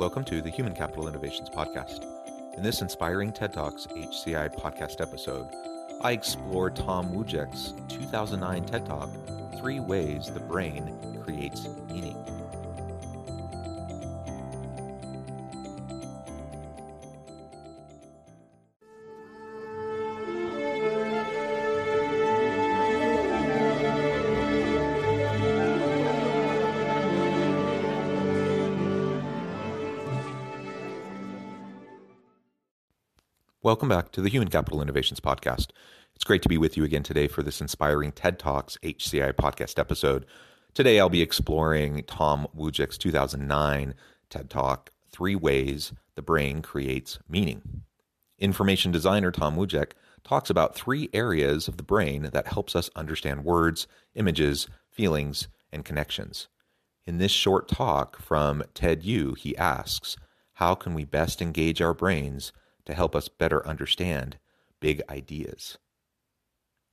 Welcome to the Human Capital Innovations Podcast. In this inspiring TED Talks HCI podcast episode, I explore Tom Wujec's 2009 TED Talk Three Ways the Brain Creates Meaning. Welcome back to the Human Capital Innovations Podcast. It's great to be with you again today for this inspiring TED Talks HCI podcast episode. Today I'll be exploring Tom Wujec's 2009 TED Talk Three Ways the Brain Creates Meaning. Information designer Tom Wujec talks about three areas of the brain that helps us understand words, images, feelings, and connections. In this short talk from TEDU, he asks, How can we best engage our brains to help us better understand big ideas.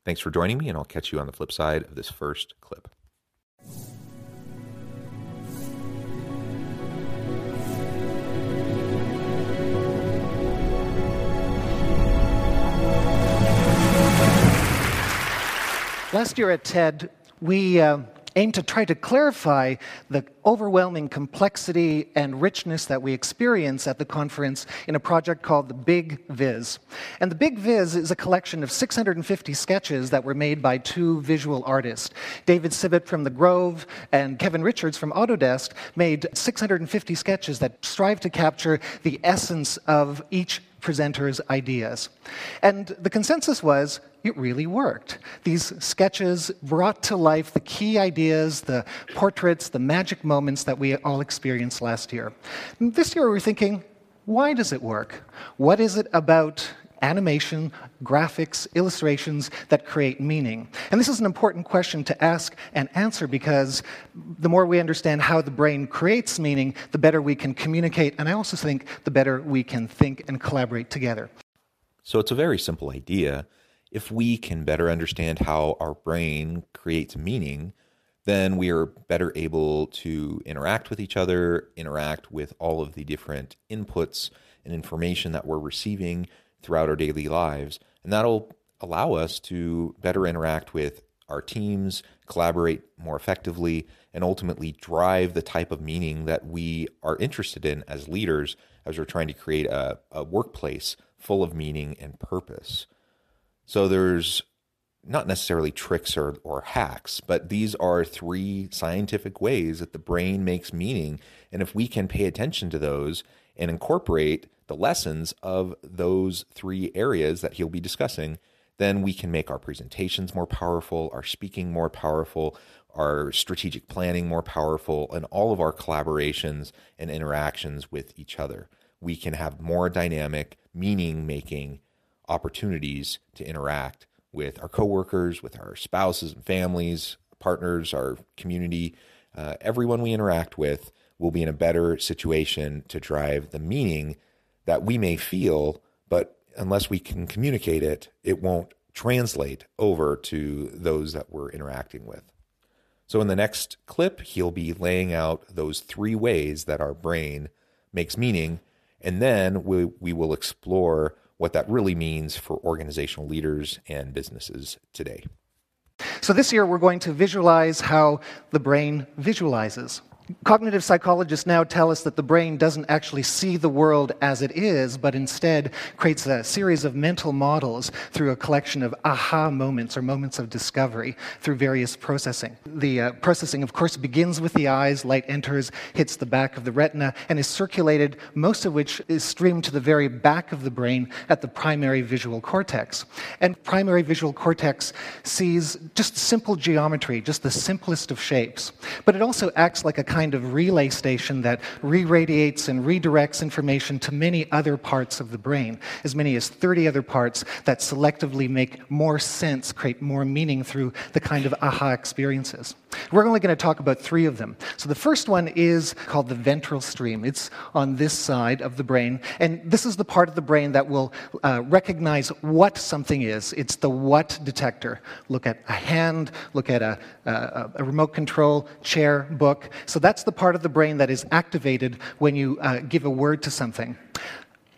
Thanks for joining me, and I'll catch you on the flip side of this first clip. Last year at TED, we uh, aim to try to clarify the overwhelming complexity and richness that we experience at the conference in a project called the Big Viz. And the Big Viz is a collection of 650 sketches that were made by two visual artists. David Sibbet from The Grove and Kevin Richards from Autodesk made 650 sketches that strive to capture the essence of each presenter's ideas. And the consensus was it really worked. These sketches brought to life the key ideas, the portraits, the magic moments that we all experienced last year. And this year we were thinking, why does it work? What is it about animation, graphics, illustrations that create meaning? And this is an important question to ask and answer because the more we understand how the brain creates meaning, the better we can communicate, and I also think the better we can think and collaborate together. So it's a very simple idea. If we can better understand how our brain creates meaning, then we are better able to interact with each other, interact with all of the different inputs and information that we're receiving throughout our daily lives. And that'll allow us to better interact with our teams, collaborate more effectively, and ultimately drive the type of meaning that we are interested in as leaders as we're trying to create a, a workplace full of meaning and purpose. So there's not necessarily tricks or, or hacks, but these are three scientific ways that the brain makes meaning. And if we can pay attention to those and incorporate the lessons of those three areas that he'll be discussing, then we can make our presentations more powerful, our speaking more powerful, our strategic planning more powerful, and all of our collaborations and interactions with each other. We can have more dynamic, meaning making opportunities to interact with our coworkers, with our spouses and families, partners, our community, uh, everyone we interact with will be in a better situation to drive the meaning that we may feel, but unless we can communicate it, it won't translate over to those that we're interacting with. So, in the next clip, he'll be laying out those three ways that our brain makes meaning, and then we, we will explore what that really means for organizational leaders and businesses today. So, this year we're going to visualize how the brain visualizes. Cognitive psychologists now tell us that the brain doesn't actually see the world as it is, but instead creates a series of mental models through a collection of aha moments or moments of discovery through various processing. The uh, processing, of course, begins with the eyes, light enters, hits the back of the retina, and is circulated, most of which is streamed to the very back of the brain at the primary visual cortex. And primary visual cortex sees just simple geometry, just the simplest of shapes, but it also acts like a kind of relay station that re radiates and redirects information to many other parts of the brain, as many as 30 other parts that selectively make more sense, create more meaning through the kind of aha experiences. We're only going to talk about three of them. So the first one is called the ventral stream. It's on this side of the brain, and this is the part of the brain that will uh, recognize what something is. It's the what detector. Look at a hand, look at a, a, a remote control, chair, book. So that's the part of the brain that is activated when you uh, give a word to something.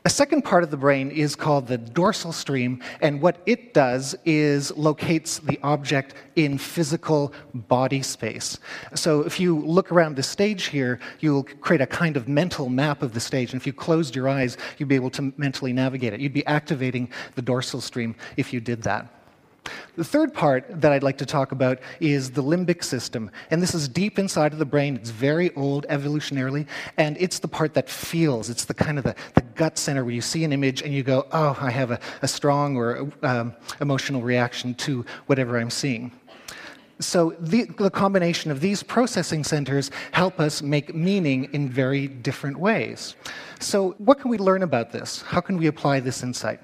A second part of the brain is called the dorsal stream, and what it does is locates the object in physical body space. So if you look around the stage here, you'll create a kind of mental map of the stage, and if you closed your eyes, you'd be able to mentally navigate it. You'd be activating the dorsal stream if you did that. The third part that I'd like to talk about is the limbic system. And this is deep inside of the brain. It's very old evolutionarily. And it's the part that feels. It's the kind of the, the gut center where you see an image and you go, oh, I have a, a strong or um, emotional reaction to whatever I'm seeing. So, the, the, combination of these processing centers help us make meaning in very different ways. So, what can we learn about this? How can we apply this insight?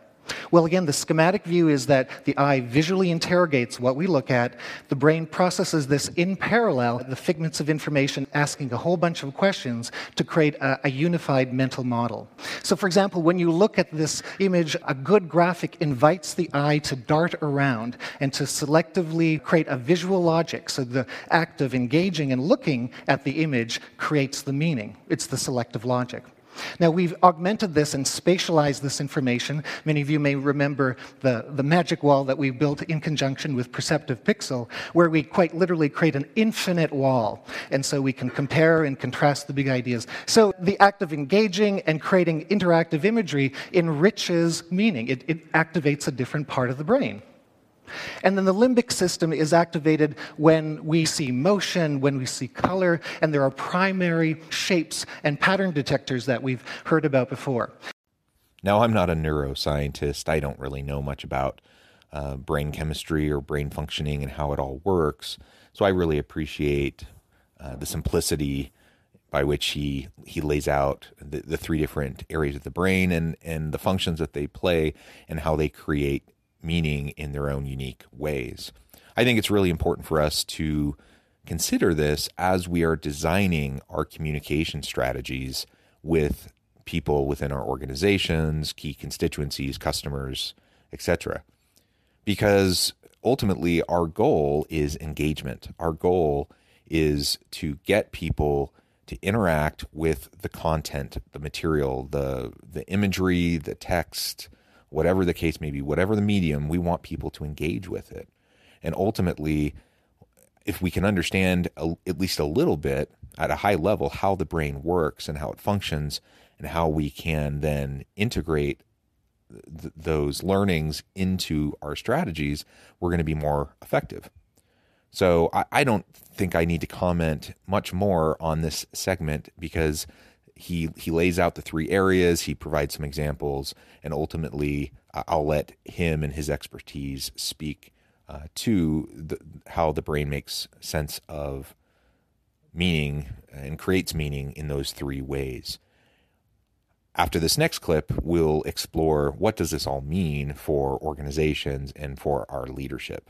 Well, again, the schematic view is that the eye visually interrogates what we look at. The brain processes this in parallel, the figments of information, asking a whole bunch of questions to create a, a, unified mental model. So, for example, when you look at this image, a good graphic invites the eye to dart around and to selectively create a visual logic. So, the act of engaging and looking at the image creates the meaning. It's the selective logic. Now, we've augmented this and spatialized this information. Many of you may remember the, the magic wall that we built in conjunction with Perceptive Pixel, where we quite literally create an infinite wall. And so we can compare and contrast the big ideas. So the act of engaging and creating interactive imagery enriches meaning, it, it activates a different part of the brain. And then the limbic system is activated when we see motion, when we see color, and there are primary shapes and pattern detectors that we've heard about before. Now, I'm not a neuroscientist. I don't really know much about uh, brain chemistry or brain functioning and how it all works. So I really appreciate uh, the simplicity by which he he lays out the, the three different areas of the brain and and the functions that they play and how they create meaning in their own unique ways. I think it's really important for us to consider this as we are designing our communication strategies with people within our organizations, key constituencies, customers, etc. Because ultimately our goal is engagement. Our goal is to get people to interact with the content, the material, the the imagery, the text, whatever the case may be, whatever the medium, we want people to engage with it. And ultimately, if we can understand a, at least a little bit at a high level how the brain works and how it functions, and how we can then integrate th- those learnings into our strategies, we're going to be more effective. So I, I don't think I need to comment much more on this segment because he he lays out the three areas. He provides some examples, and ultimately, I'll let him and his expertise speak uh, to the, how the brain makes sense of meaning and creates meaning in those three ways. After this next clip, we'll explore what does this all mean for organizations and for our leadership.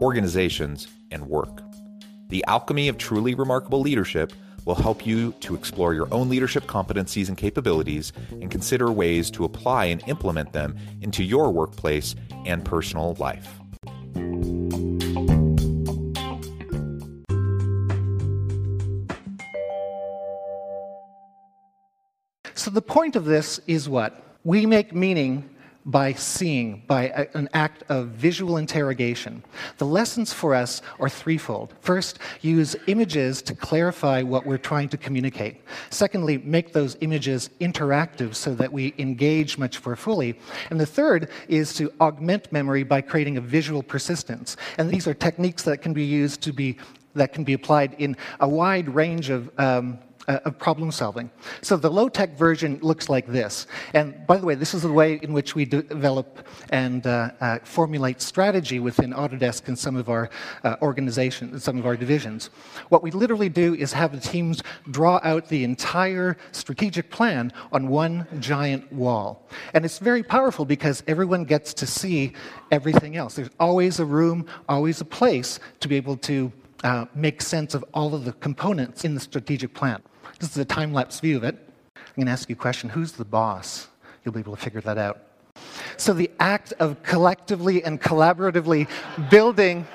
organizations, and work. The Alchemy of Truly Remarkable Leadership will help you to explore your own leadership competencies and capabilities and consider ways to apply and implement them into your workplace and personal life. So, the point of this is what? We make meaning by seeing, by a, an act of visual interrogation. The lessons for us are threefold. First, use images to clarify what we're trying to communicate. Secondly, make those images interactive so that we engage much more fully. And the third is to augment memory by creating a visual persistence. And these are techniques that can be used to be that can be applied in a wide range of um, uh, of problem solving. So the low tech version looks like this. And by the way, this is the way in which we develop and uh, uh, formulate strategy within Autodesk and some of our uh, organizations, some of our divisions. What we literally do is have the teams draw out the entire strategic plan on one giant wall. And it's very powerful because everyone gets to see everything else. There's always a room, always a place to be able to uh, make sense of all of the components in the strategic plan. This is a time lapse view of it. I'm going to ask you a question Who's the boss? You'll be able to figure that out. So, the act of collectively and collaboratively building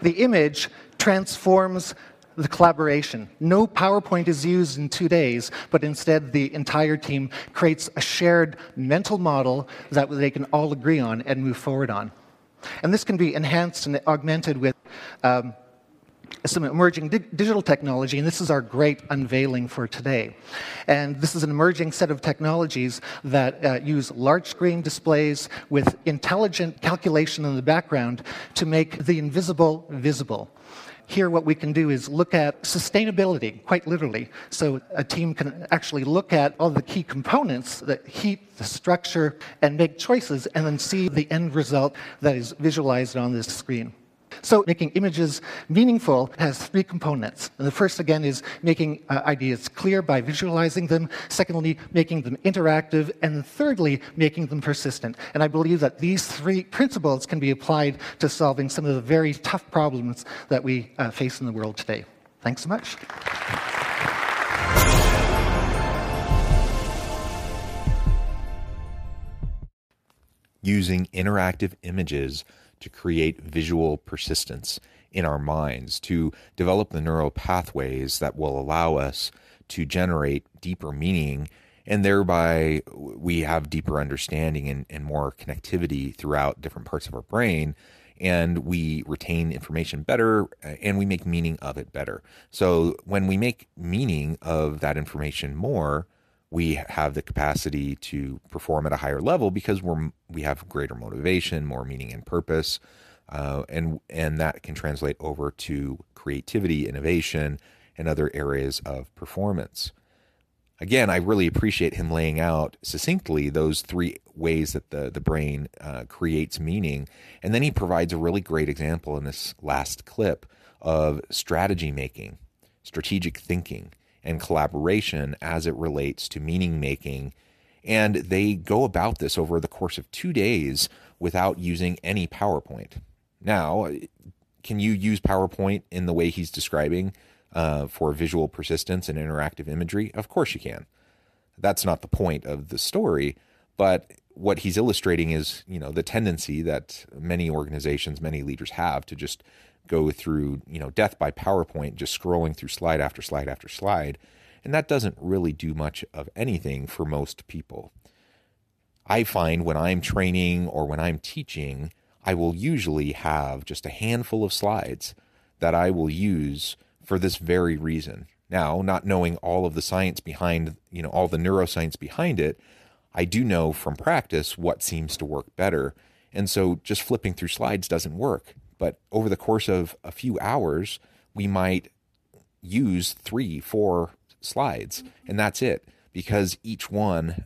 the image transforms the collaboration. No PowerPoint is used in two days, but instead the entire team creates a shared mental model that they can all agree on and move forward on. And this can be enhanced and augmented with um, some emerging di- digital technology, and this is our great unveiling for today. And this is an emerging set of technologies that uh, use large screen displays with intelligent calculation in the background to make the invisible visible. Here, what we can do is look at sustainability, quite literally. So, a team can actually look at all the key components the heat, the structure, and make choices, and then see the end result that is visualized on this screen. So, making images meaningful has three components. And the first, again, is making uh, ideas clear by visualizing them. Secondly, making them interactive. And thirdly, making them persistent. And I believe that these three principles can be applied to solving some of the very tough problems that we uh, face in the world today. Thanks so much. Using interactive images to create visual persistence in our minds, to develop the neural pathways that will allow us to generate deeper meaning, and thereby we have deeper understanding and, and more connectivity throughout different parts of our brain. And we retain information better uh, and we make meaning of it better. So, when we make meaning of that information more, we have the capacity to perform at a higher level because we're we have greater motivation, more meaning and purpose, uh, and and that can translate over to creativity, innovation, and other areas of performance. Again, I really appreciate him laying out succinctly those three ways that the the brain uh, creates meaning, and then he provides a really great example in this last clip of strategy making, strategic thinking and collaboration as it relates to meaning making. And they go about this over the course of two days without using any PowerPoint. Now, can you use PowerPoint in the way he's describing uh, for visual persistence and interactive imagery? Of course you can. That's not the point of the story, but what he's illustrating is, you know, the tendency that many organizations, many leaders have to just go through, you know, death by PowerPoint, just scrolling through slide after slide after slide. And that doesn't really do much of anything for most people. I find when I'm training or when I'm teaching, I will usually have just a handful of slides that I will use for this very reason. Now, not knowing all of the science behind, you know, all the neuroscience behind it, I do know from practice what seems to work better. And so just flipping through slides doesn't work. But over the course of a few hours, we might use three, four slides, and that's it because each one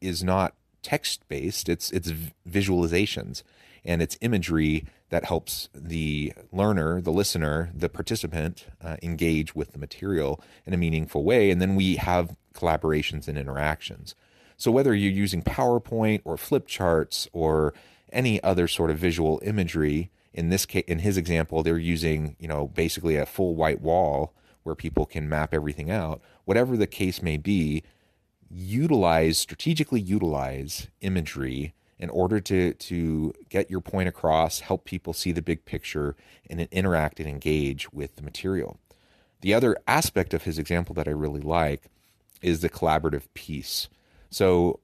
is not text based, it's, it's visualizations and it's imagery that helps the learner, the listener, the participant uh, engage with the material in a meaningful way. And then we have collaborations and interactions. So whether you're using PowerPoint or flip charts or any other sort of visual imagery, in this case, in his example, they're using you know basically a full white wall where people can map everything out. Whatever the case may be, utilize strategically utilize imagery in order to to get your point across, help people see the big picture, and interact and engage with the material. The other aspect of his example that I really like is the collaborative piece. So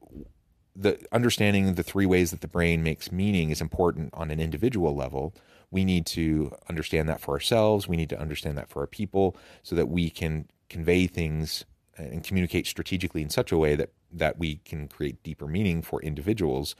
the understanding the three ways that the brain makes meaning is important on an individual level. We need to understand that for ourselves. We need to understand that for our people so that we can convey things and communicate strategically in such a way that that we can create deeper meaning for individuals.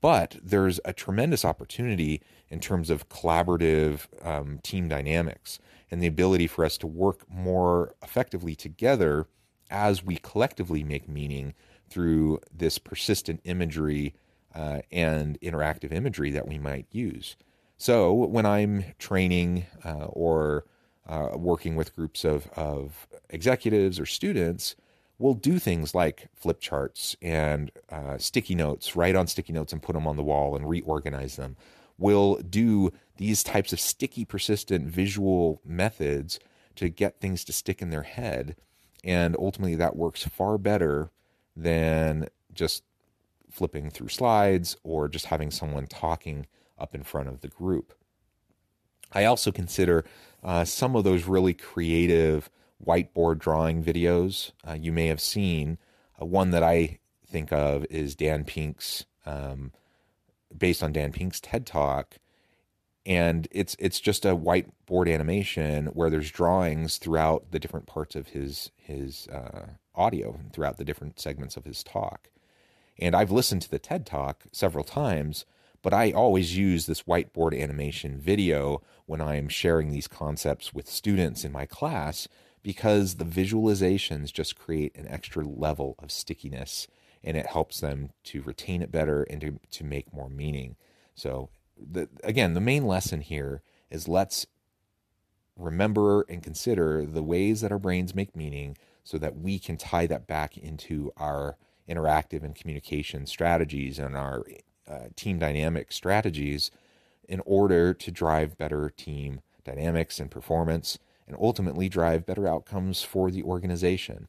But there's a tremendous opportunity in terms of collaborative um, team dynamics and the ability for us to work more effectively together as we collectively make meaning through this persistent imagery uh, and interactive imagery that we might use. So when I'm training uh, or uh, working with groups of, of executives or students, we'll do things like flip charts and uh, sticky notes, write on sticky notes and put them on the wall and reorganize them. We'll do these types of sticky, persistent visual methods to get things to stick in their head. And ultimately, that works far better than just flipping through slides or just having someone talking up in front of the group. I also consider uh, some of those really creative whiteboard drawing videos uh, you may have seen. Uh, one that I think of is Dan Pink's, um, based on Dan Pink's TED Talk, and it's it's just a whiteboard animation where there's drawings throughout the different parts of his his uh, audio throughout the different segments of his talk. And I've listened to the TED Talk several times, but I always use this whiteboard animation video when I'm sharing these concepts with students in my class because the visualizations just create an extra level of stickiness and it helps them to retain it better and to, to make more meaning. So the, again, the main lesson here is let's remember and consider the ways that our brains make meaning so that we can tie that back into our interactive and communication strategies and our uh, team dynamic strategies in order to drive better team dynamics and performance and ultimately drive better outcomes for the organization.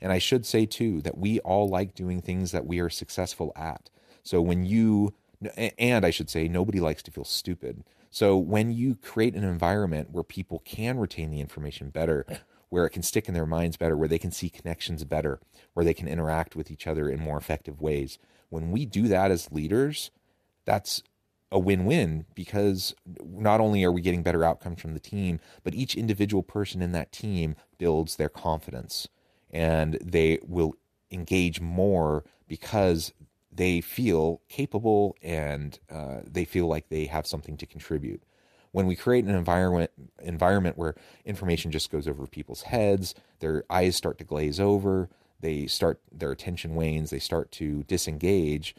And I should say too that we all like doing things that we are successful at. So when you and I should say, nobody likes to feel stupid. So when you create an environment where people can retain the information better, where it can stick in their minds better, where they can see connections better, where they can interact with each other in more effective ways, when we do that as leaders, that's a win-win because not only are we getting better outcomes from the team, but each individual person in that team builds their confidence and they will engage more because they feel capable and uh, they feel like they have something to contribute. When we create an environment environment where information just goes over people's heads, their eyes start to glaze over, they start their attention wanes, they start to disengage.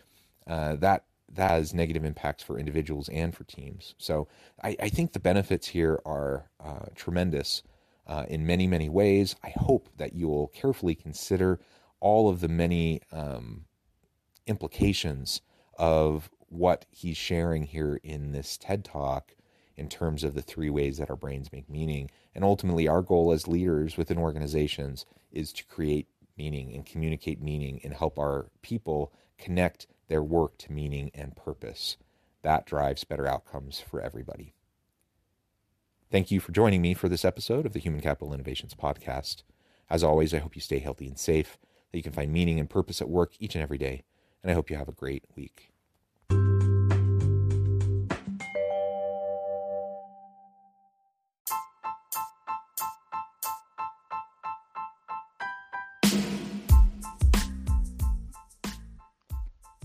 Uh, that that has negative impacts for individuals and for teams. So I, I think the benefits here are uh, tremendous uh, in many many ways. I hope that you will carefully consider all of the many um, implications of what he's sharing here in this TED talk in terms of the three ways that our brains make meaning. And ultimately, our goal as leaders within organizations is to create meaning and communicate meaning and help our people connect their work to meaning and purpose. That drives better outcomes for everybody. Thank you for joining me for this episode of the Human Capital Innovations Podcast. As always, I hope you stay healthy and safe, that you can find meaning and purpose at work each and every day, and I hope you have a great week.